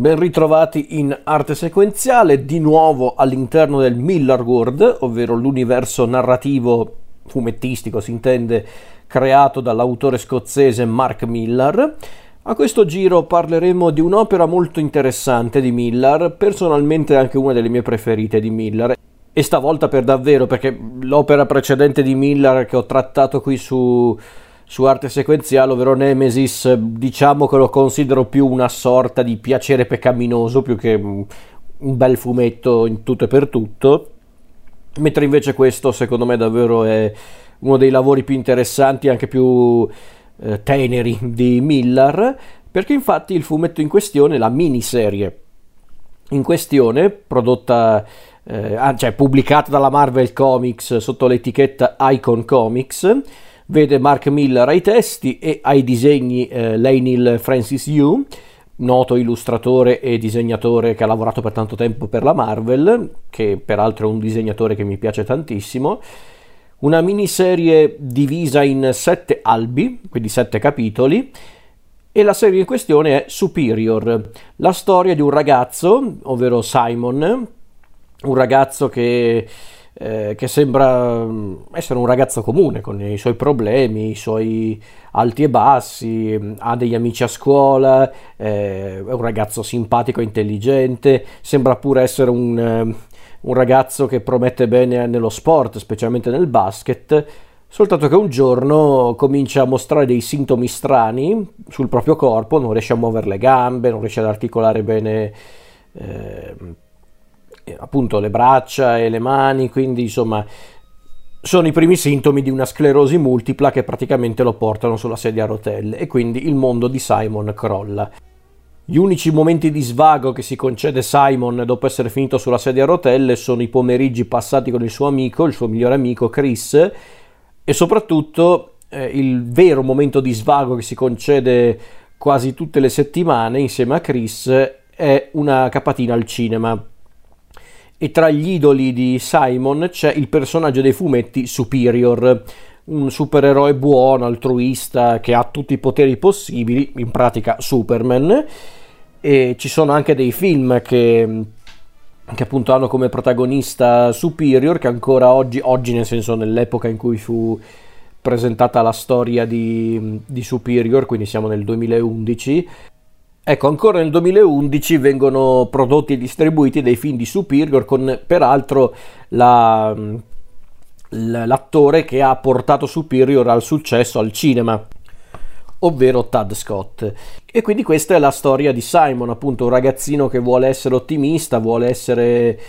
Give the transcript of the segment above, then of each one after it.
Ben ritrovati in arte sequenziale, di nuovo all'interno del Miller World, ovvero l'universo narrativo fumettistico, si intende, creato dall'autore scozzese Mark Millar. A questo giro parleremo di un'opera molto interessante di Millar, personalmente anche una delle mie preferite di Millar. E stavolta per davvero, perché l'opera precedente di Millar che ho trattato qui su su arte sequenziale, ovvero Nemesis, diciamo che lo considero più una sorta di piacere peccaminoso più che un bel fumetto in tutto e per tutto. Mentre invece questo, secondo me, davvero è uno dei lavori più interessanti, anche più eh, teneri di Millar, perché infatti il fumetto in questione, la miniserie in questione, prodotta, eh, cioè pubblicata dalla Marvel Comics sotto l'etichetta Icon Comics, vede Mark Miller ai testi e ai disegni eh, Lainil Francis Yu, noto illustratore e disegnatore che ha lavorato per tanto tempo per la Marvel, che peraltro è un disegnatore che mi piace tantissimo. Una miniserie divisa in sette albi, quindi sette capitoli, e la serie in questione è Superior, la storia di un ragazzo, ovvero Simon, un ragazzo che eh, che sembra mm, essere un ragazzo comune con i suoi problemi, i suoi alti e bassi, mm, ha degli amici a scuola, eh, è un ragazzo simpatico e intelligente, sembra pure essere un, eh, un ragazzo che promette bene nello sport, specialmente nel basket. Soltanto che un giorno comincia a mostrare dei sintomi strani sul proprio corpo, non riesce a muovere le gambe, non riesce ad articolare bene eh, appunto le braccia e le mani, quindi insomma sono i primi sintomi di una sclerosi multipla che praticamente lo portano sulla sedia a rotelle e quindi il mondo di Simon crolla. Gli unici momenti di svago che si concede Simon dopo essere finito sulla sedia a rotelle sono i pomeriggi passati con il suo amico, il suo migliore amico Chris, e soprattutto eh, il vero momento di svago che si concede quasi tutte le settimane insieme a Chris è una capatina al cinema e tra gli idoli di Simon c'è il personaggio dei fumetti Superior, un supereroe buono, altruista, che ha tutti i poteri possibili, in pratica Superman, e ci sono anche dei film che, che appunto hanno come protagonista Superior, che ancora oggi, oggi nel senso nell'epoca in cui fu presentata la storia di, di Superior, quindi siamo nel 2011, Ecco, ancora nel 2011 vengono prodotti e distribuiti dei film di Superior con peraltro la, l'attore che ha portato Superior al successo al cinema, ovvero Tad Scott. E quindi questa è la storia di Simon, appunto un ragazzino che vuole essere ottimista, vuole essere...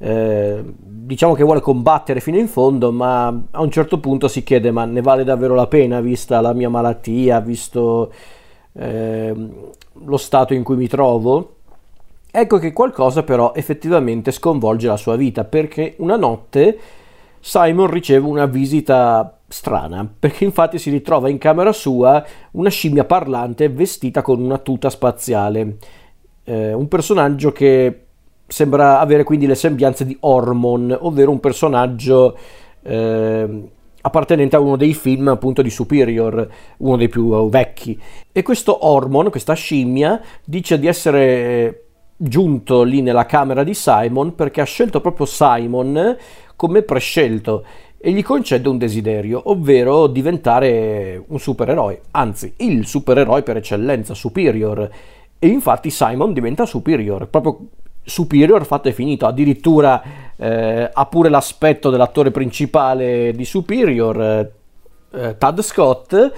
Eh, diciamo che vuole combattere fino in fondo, ma a un certo punto si chiede: ma ne vale davvero la pena, vista la mia malattia, visto eh, lo stato in cui mi trovo, ecco che qualcosa però effettivamente sconvolge la sua vita perché una notte Simon riceve una visita strana perché infatti si ritrova in camera sua una scimmia parlante vestita con una tuta spaziale, eh, un personaggio che sembra avere quindi le sembianze di Hormon, ovvero un personaggio eh, appartenente a uno dei film appunto di Superior, uno dei più uh, vecchi. E questo Hormon, questa scimmia, dice di essere eh, giunto lì nella camera di Simon perché ha scelto proprio Simon come prescelto e gli concede un desiderio, ovvero diventare un supereroe, anzi il supereroe per eccellenza, Superior. E infatti Simon diventa Superior, proprio Superior fatto e finito, addirittura eh, ha pure l'aspetto dell'attore principale di Superior, eh, eh, Tad Scott,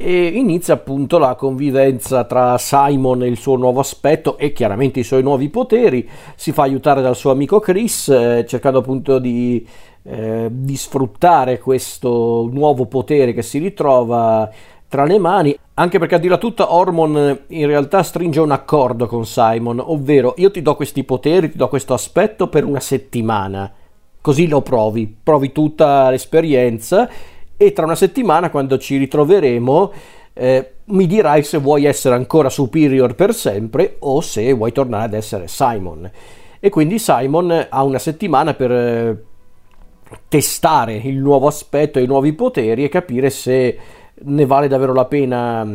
e inizia appunto la convivenza tra Simon e il suo nuovo aspetto e chiaramente i suoi nuovi poteri, si fa aiutare dal suo amico Chris eh, cercando appunto di, eh, di sfruttare questo nuovo potere che si ritrova tra le mani, anche perché a dirla tutta Hormon in realtà stringe un accordo con Simon, ovvero io ti do questi poteri, ti do questo aspetto per una settimana, così lo provi, provi tutta l'esperienza e tra una settimana quando ci ritroveremo eh, mi dirai se vuoi essere ancora superior per sempre o se vuoi tornare ad essere Simon. E quindi Simon ha una settimana per eh, testare il nuovo aspetto e i nuovi poteri e capire se ne vale davvero la pena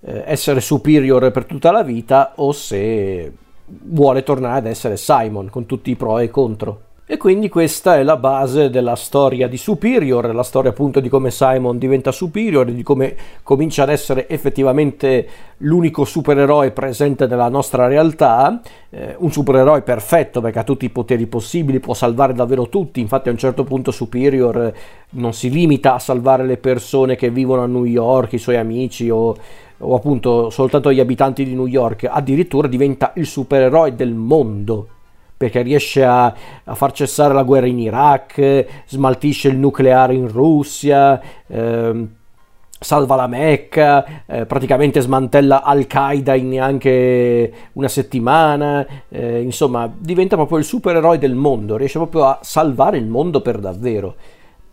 eh, essere superior per tutta la vita o se vuole tornare ad essere Simon, con tutti i pro e i contro. E quindi questa è la base della storia di Superior, la storia appunto di come Simon diventa Superior, di come comincia ad essere effettivamente l'unico supereroe presente nella nostra realtà, eh, un supereroe perfetto perché ha tutti i poteri possibili, può salvare davvero tutti, infatti a un certo punto Superior non si limita a salvare le persone che vivono a New York, i suoi amici o, o appunto soltanto gli abitanti di New York, addirittura diventa il supereroe del mondo perché riesce a, a, far cessare la guerra in Iraq, smaltisce il nucleare in Russia, ehm, salva la Mecca, eh, praticamente smantella Al-Qaeda in neanche una settimana, eh, insomma diventa proprio il supereroe del mondo, riesce proprio a salvare il mondo per davvero.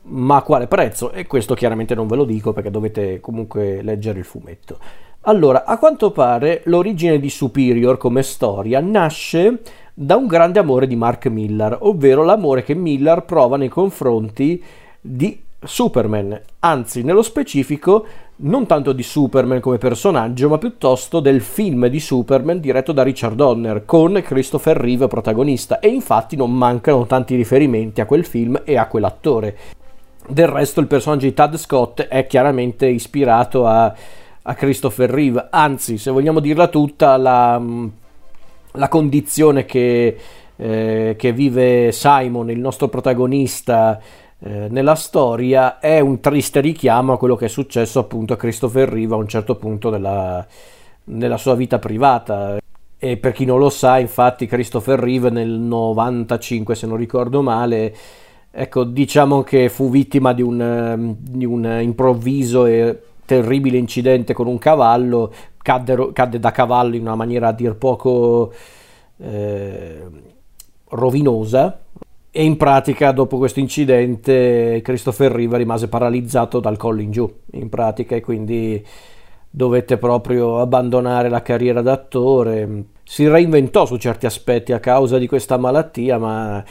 Ma a quale prezzo? E questo chiaramente non ve lo dico perché dovete comunque leggere il fumetto. Allora, a quanto pare l'origine di Superior come storia nasce da un grande amore di Mark Millar, ovvero l'amore che Millar prova nei confronti di Superman, anzi nello specifico non tanto di Superman come personaggio, ma piuttosto del film di Superman diretto da Richard Donner con Christopher Reeve protagonista. E infatti non mancano tanti riferimenti a quel film e a quell'attore. Del resto il personaggio di Tad Scott è chiaramente ispirato a, a Christopher Reeve, anzi se vogliamo dirla tutta la la condizione che, eh, che, vive Simon, il nostro protagonista eh, nella storia, è un triste richiamo a quello che è successo appunto a Christopher Riva a un certo punto della, nella sua vita privata. E per chi non lo sa, infatti, Christopher Reeve nel 95, se non ricordo male, ecco, diciamo che fu vittima di un, di un improvviso e terribile incidente con un cavallo cadde, cadde da cavallo in una maniera a dir poco eh, rovinosa. E in pratica dopo questo incidente Christopher Riva rimase paralizzato dal collo in giù in pratica e quindi dovette proprio abbandonare la carriera d'attore. Si reinventò su certi aspetti a causa di questa malattia ma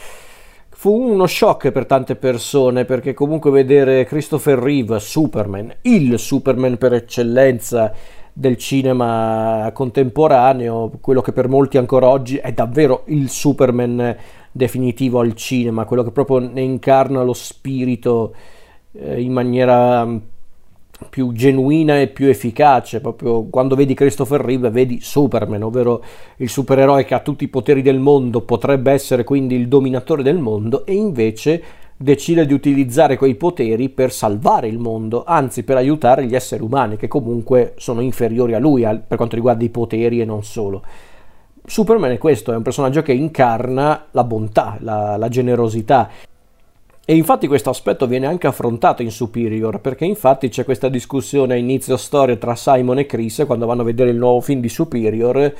fu uno shock per tante persone perché comunque vedere Christopher Reeve Superman il Superman per eccellenza del cinema contemporaneo, quello che per molti ancora oggi è davvero il Superman definitivo al cinema, quello che proprio ne incarna lo spirito eh, in maniera mm, più genuina e più efficace. Proprio quando vedi Christopher Reeve, vedi Superman, ovvero il supereroe che ha tutti i poteri del mondo, potrebbe essere quindi il dominatore del mondo, e invece decide di utilizzare quei poteri per salvare il mondo, anzi per aiutare gli esseri umani che comunque sono inferiori a lui per quanto riguarda i poteri e non solo. Superman è questo, è un personaggio che incarna la bontà, la, la generosità. E infatti questo aspetto viene anche affrontato in Superior, perché infatti c'è questa discussione a inizio storia tra Simon e Chris quando vanno a vedere il nuovo film di Superior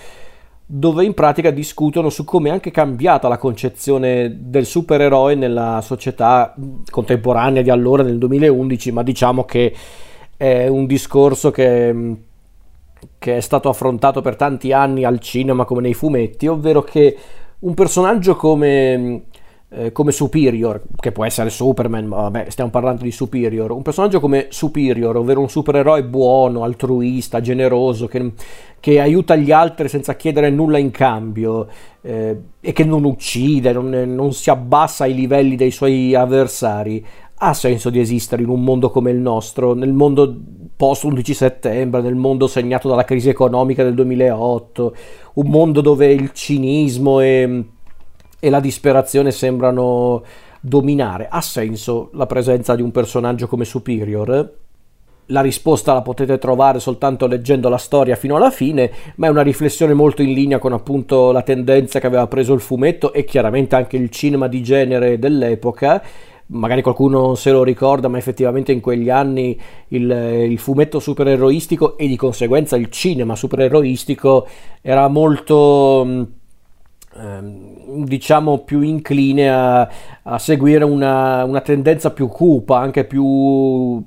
dove in pratica discutono su come è anche cambiata la concezione del supereroe nella società contemporanea di allora, nel 2011, ma diciamo che è un discorso che, che è stato affrontato per tanti anni al cinema come nei fumetti, ovvero che un personaggio come eh, come Superior, che può essere Superman, ma vabbè, stiamo parlando di Superior, un personaggio come Superior, ovvero un supereroe buono, altruista, generoso, che, che aiuta gli altri senza chiedere nulla in cambio eh, e che non uccide, non, non si abbassa ai livelli dei suoi avversari, ha senso di esistere in un mondo come il nostro, nel mondo post 11 settembre, nel mondo segnato dalla crisi economica del 2008, un mondo dove il cinismo e e la disperazione sembrano dominare. Ha senso la presenza di un personaggio come Superior? La risposta la potete trovare soltanto leggendo la storia fino alla fine, ma è una riflessione molto in linea con appunto la tendenza che aveva preso il fumetto e chiaramente anche il cinema di genere dell'epoca. Magari qualcuno se lo ricorda, ma effettivamente in quegli anni il, il fumetto supereroistico e di conseguenza il cinema supereroistico era molto Ehm, diciamo più incline a, a seguire una, una, tendenza più cupa, anche più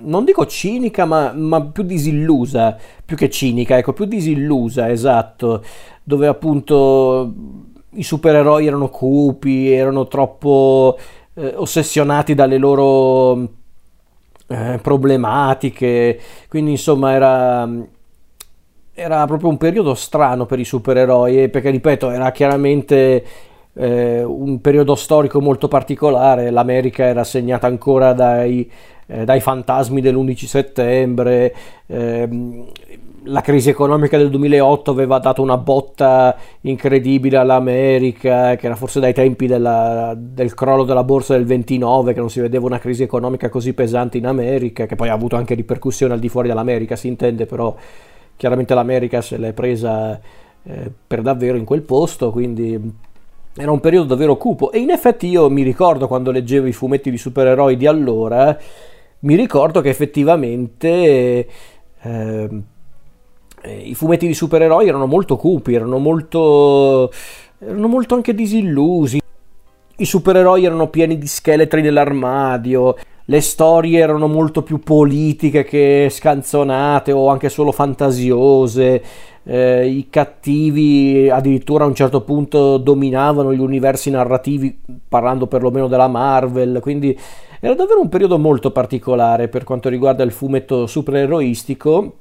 non dico cinica, ma, ma, più disillusa, più che cinica, ecco, più disillusa, esatto, dove appunto i supereroi erano cupi, erano troppo eh, ossessionati dalle loro eh, problematiche, quindi insomma era era proprio un periodo strano per i supereroi, perché ripeto, era chiaramente eh, un periodo storico molto particolare, l'America era segnata ancora dai, eh, dai fantasmi dell'11 settembre, ehm, la crisi economica del 2008 aveva dato una botta incredibile all'America, che era forse dai tempi della, del crollo della borsa del 29, che non si vedeva una crisi economica così pesante in America, che poi ha avuto anche ripercussioni al di fuori dell'America, si intende, però chiaramente l'America se l'è presa eh, per davvero in quel posto, quindi era un periodo davvero cupo e in effetti io mi ricordo quando leggevo i fumetti di supereroi di allora, mi ricordo che effettivamente... Eh, i fumetti di supereroi erano molto cupi, erano molto, erano molto anche disillusi. I supereroi erano pieni di scheletri nell'armadio, le storie erano molto più politiche che scanzonate o anche solo fantasiose. Eh, I cattivi addirittura a un certo punto dominavano gli universi narrativi, parlando perlomeno della Marvel. Quindi era davvero un periodo molto particolare per quanto riguarda il fumetto supereroistico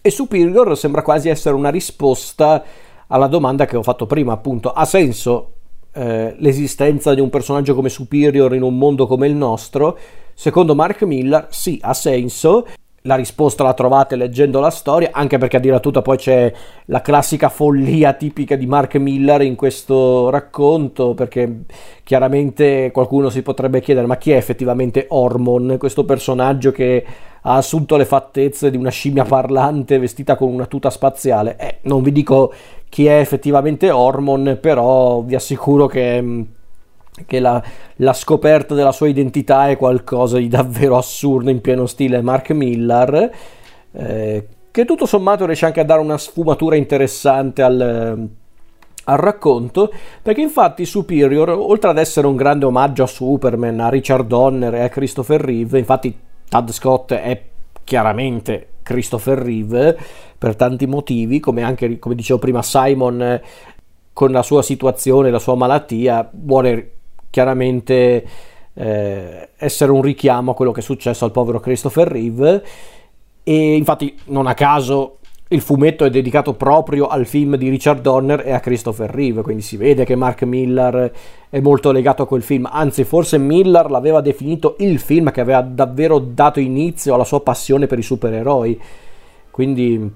e Superior sembra quasi essere una risposta alla domanda che ho fatto prima, appunto, ha senso eh, l'esistenza di un personaggio come Superior in un mondo come il nostro? Secondo Mark Miller, sì, ha senso la risposta la trovate leggendo la storia, anche perché a dire tutta poi c'è la classica follia tipica di Mark Miller in questo racconto, perché chiaramente qualcuno si potrebbe chiedere ma chi è effettivamente Ormon, questo personaggio che ha assunto le fattezze di una scimmia parlante vestita con una tuta spaziale? Eh, non vi dico chi è effettivamente Ormon, però vi assicuro che che la, la, scoperta della sua identità è qualcosa di davvero assurdo in pieno stile Mark Millar eh, che tutto sommato riesce anche a dare una sfumatura interessante al, al racconto perché infatti Superior oltre ad essere un grande omaggio a Superman, a Richard Donner e a Christopher Reeve infatti Tad Scott è chiaramente Christopher Reeve per tanti motivi come anche come dicevo prima Simon con la sua situazione, la sua malattia vuole chiaramente eh, essere un richiamo a quello che è successo al povero Christopher Reeve. E infatti non a caso il fumetto è dedicato proprio al film di Richard Donner e a Christopher Reeve, quindi si vede che Mark Miller è molto legato a quel film, anzi forse Miller l'aveva definito il film che aveva davvero dato inizio alla sua passione per i supereroi, quindi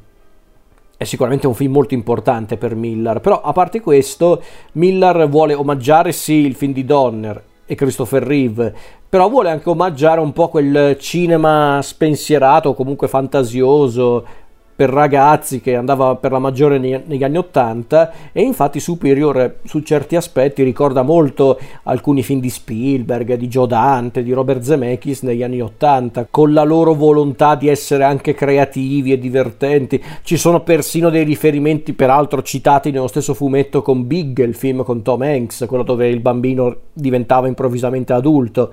è sicuramente un film molto importante per Miller, però a parte questo, Miller vuole omaggiare sì il film di Donner e Christopher Reeve, però vuole anche omaggiare un po' quel cinema spensierato, comunque fantasioso, per ragazzi che andava per la maggiore negli anni 80 e infatti Superior su certi aspetti ricorda molto alcuni film di Spielberg, di Joe Dante, di Robert Zemeckis negli anni 80 con la loro volontà di essere anche creativi e divertenti. Ci sono persino dei riferimenti peraltro citati nello stesso fumetto con Big, il film con Tom Hanks, quello dove il bambino diventava improvvisamente adulto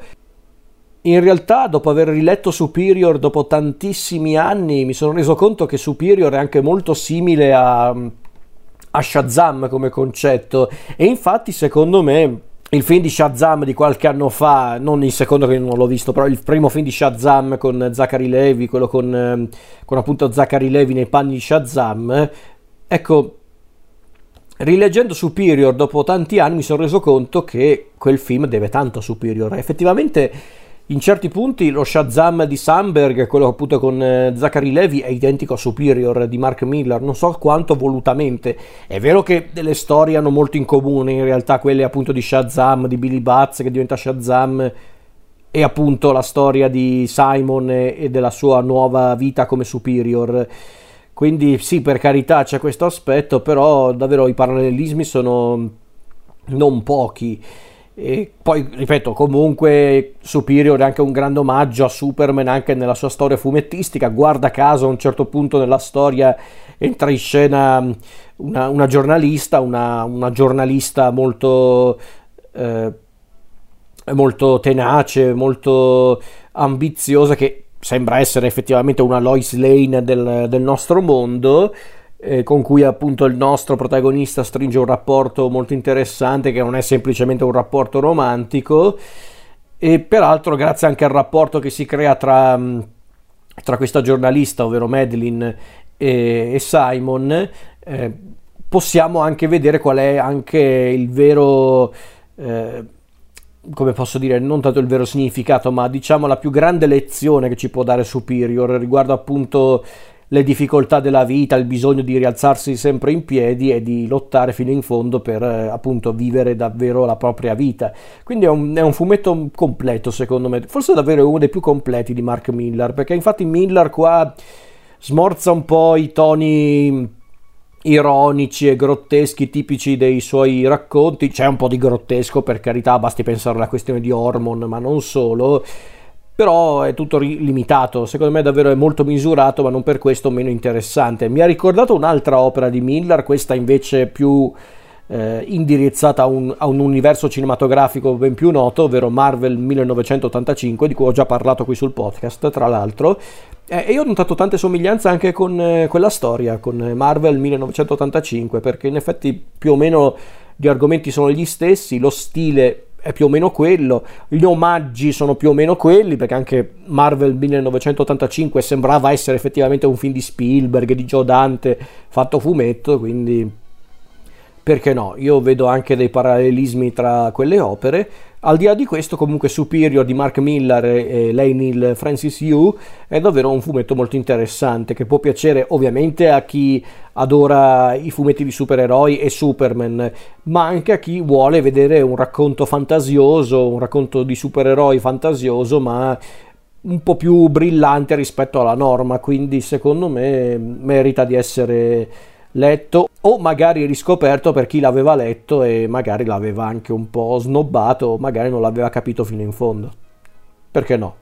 in realtà dopo aver riletto Superior dopo tantissimi anni mi sono reso conto che Superior è anche molto simile a, a Shazam come concetto e infatti secondo me il film di Shazam di qualche anno fa, non il secondo che non l'ho visto, però il primo film di Shazam con Zachary Levi, quello con, con appunto Zachary Levi nei panni di Shazam, ecco, rileggendo Superior dopo tanti anni mi sono reso conto che quel film deve tanto a Superior. Effettivamente in certi punti lo Shazam di Sandberg, quello appunto con eh, Zachary Levi, è identico a Superior di Mark Miller, non so quanto volutamente. È vero che delle storie hanno molto in comune, in realtà quelle appunto di Shazam, di Billy Butz che diventa Shazam, e appunto la storia di Simon e della sua nuova vita come Superior. Quindi sì, per carità c'è questo aspetto, però davvero i parallelismi sono non pochi. E poi, ripeto, comunque Superior è anche un grande omaggio a Superman anche nella sua storia fumettistica. Guarda caso, a un certo punto nella storia entra in scena una, una giornalista, una, una, giornalista molto, eh, molto tenace, molto ambiziosa, che sembra essere effettivamente una Lois Lane del, del nostro mondo eh, con cui appunto il nostro protagonista stringe un rapporto molto interessante che non è semplicemente un rapporto romantico e peraltro grazie anche al rapporto che si crea tra, tra questa giornalista, ovvero Madeline, e, e Simon, eh, possiamo anche vedere qual è anche il vero... Eh, come posso dire, non tanto il vero significato, ma diciamo la più grande lezione che ci può dare Superior riguardo appunto le difficoltà della vita, il bisogno di rialzarsi sempre in piedi e di lottare fino in fondo per eh, appunto vivere davvero la propria vita. Quindi è un, è un, fumetto completo secondo me, forse davvero uno dei più completi di Mark Miller, perché infatti Miller qua smorza un po' i toni ironici e grotteschi tipici dei suoi racconti, c'è un po' di grottesco per carità, basti pensare alla questione di Hormon, ma non solo però è tutto limitato, secondo me davvero è molto misurato, ma non per questo meno interessante. Mi ha ricordato un'altra opera di Miller, questa invece più eh, indirizzata a un, a un, universo cinematografico ben più noto, ovvero Marvel 1985, di cui ho già parlato qui sul podcast, tra l'altro. Eh, e io ho notato tante somiglianze anche con eh, quella storia, con Marvel 1985, perché in effetti più o meno gli argomenti sono gli stessi, lo stile è più o meno quello, gli omaggi sono più o meno quelli, perché anche Marvel 1985 sembrava essere effettivamente un film di Spielberg, di Joe Dante fatto fumetto, quindi perché no? Io vedo anche dei parallelismi tra quelle opere. Al di là di questo, comunque Superior di Mark Miller e Lei Neil Francis Yu è davvero un fumetto molto interessante che può piacere ovviamente a chi adora i fumetti di supereroi e Superman, ma anche a chi vuole vedere un racconto fantasioso, un racconto di supereroi fantasioso, ma un po' più brillante rispetto alla norma, quindi secondo me merita di essere letto o magari riscoperto per chi l'aveva letto e magari l'aveva anche un po' snobbato magari non l'aveva capito fino in fondo. Perché no?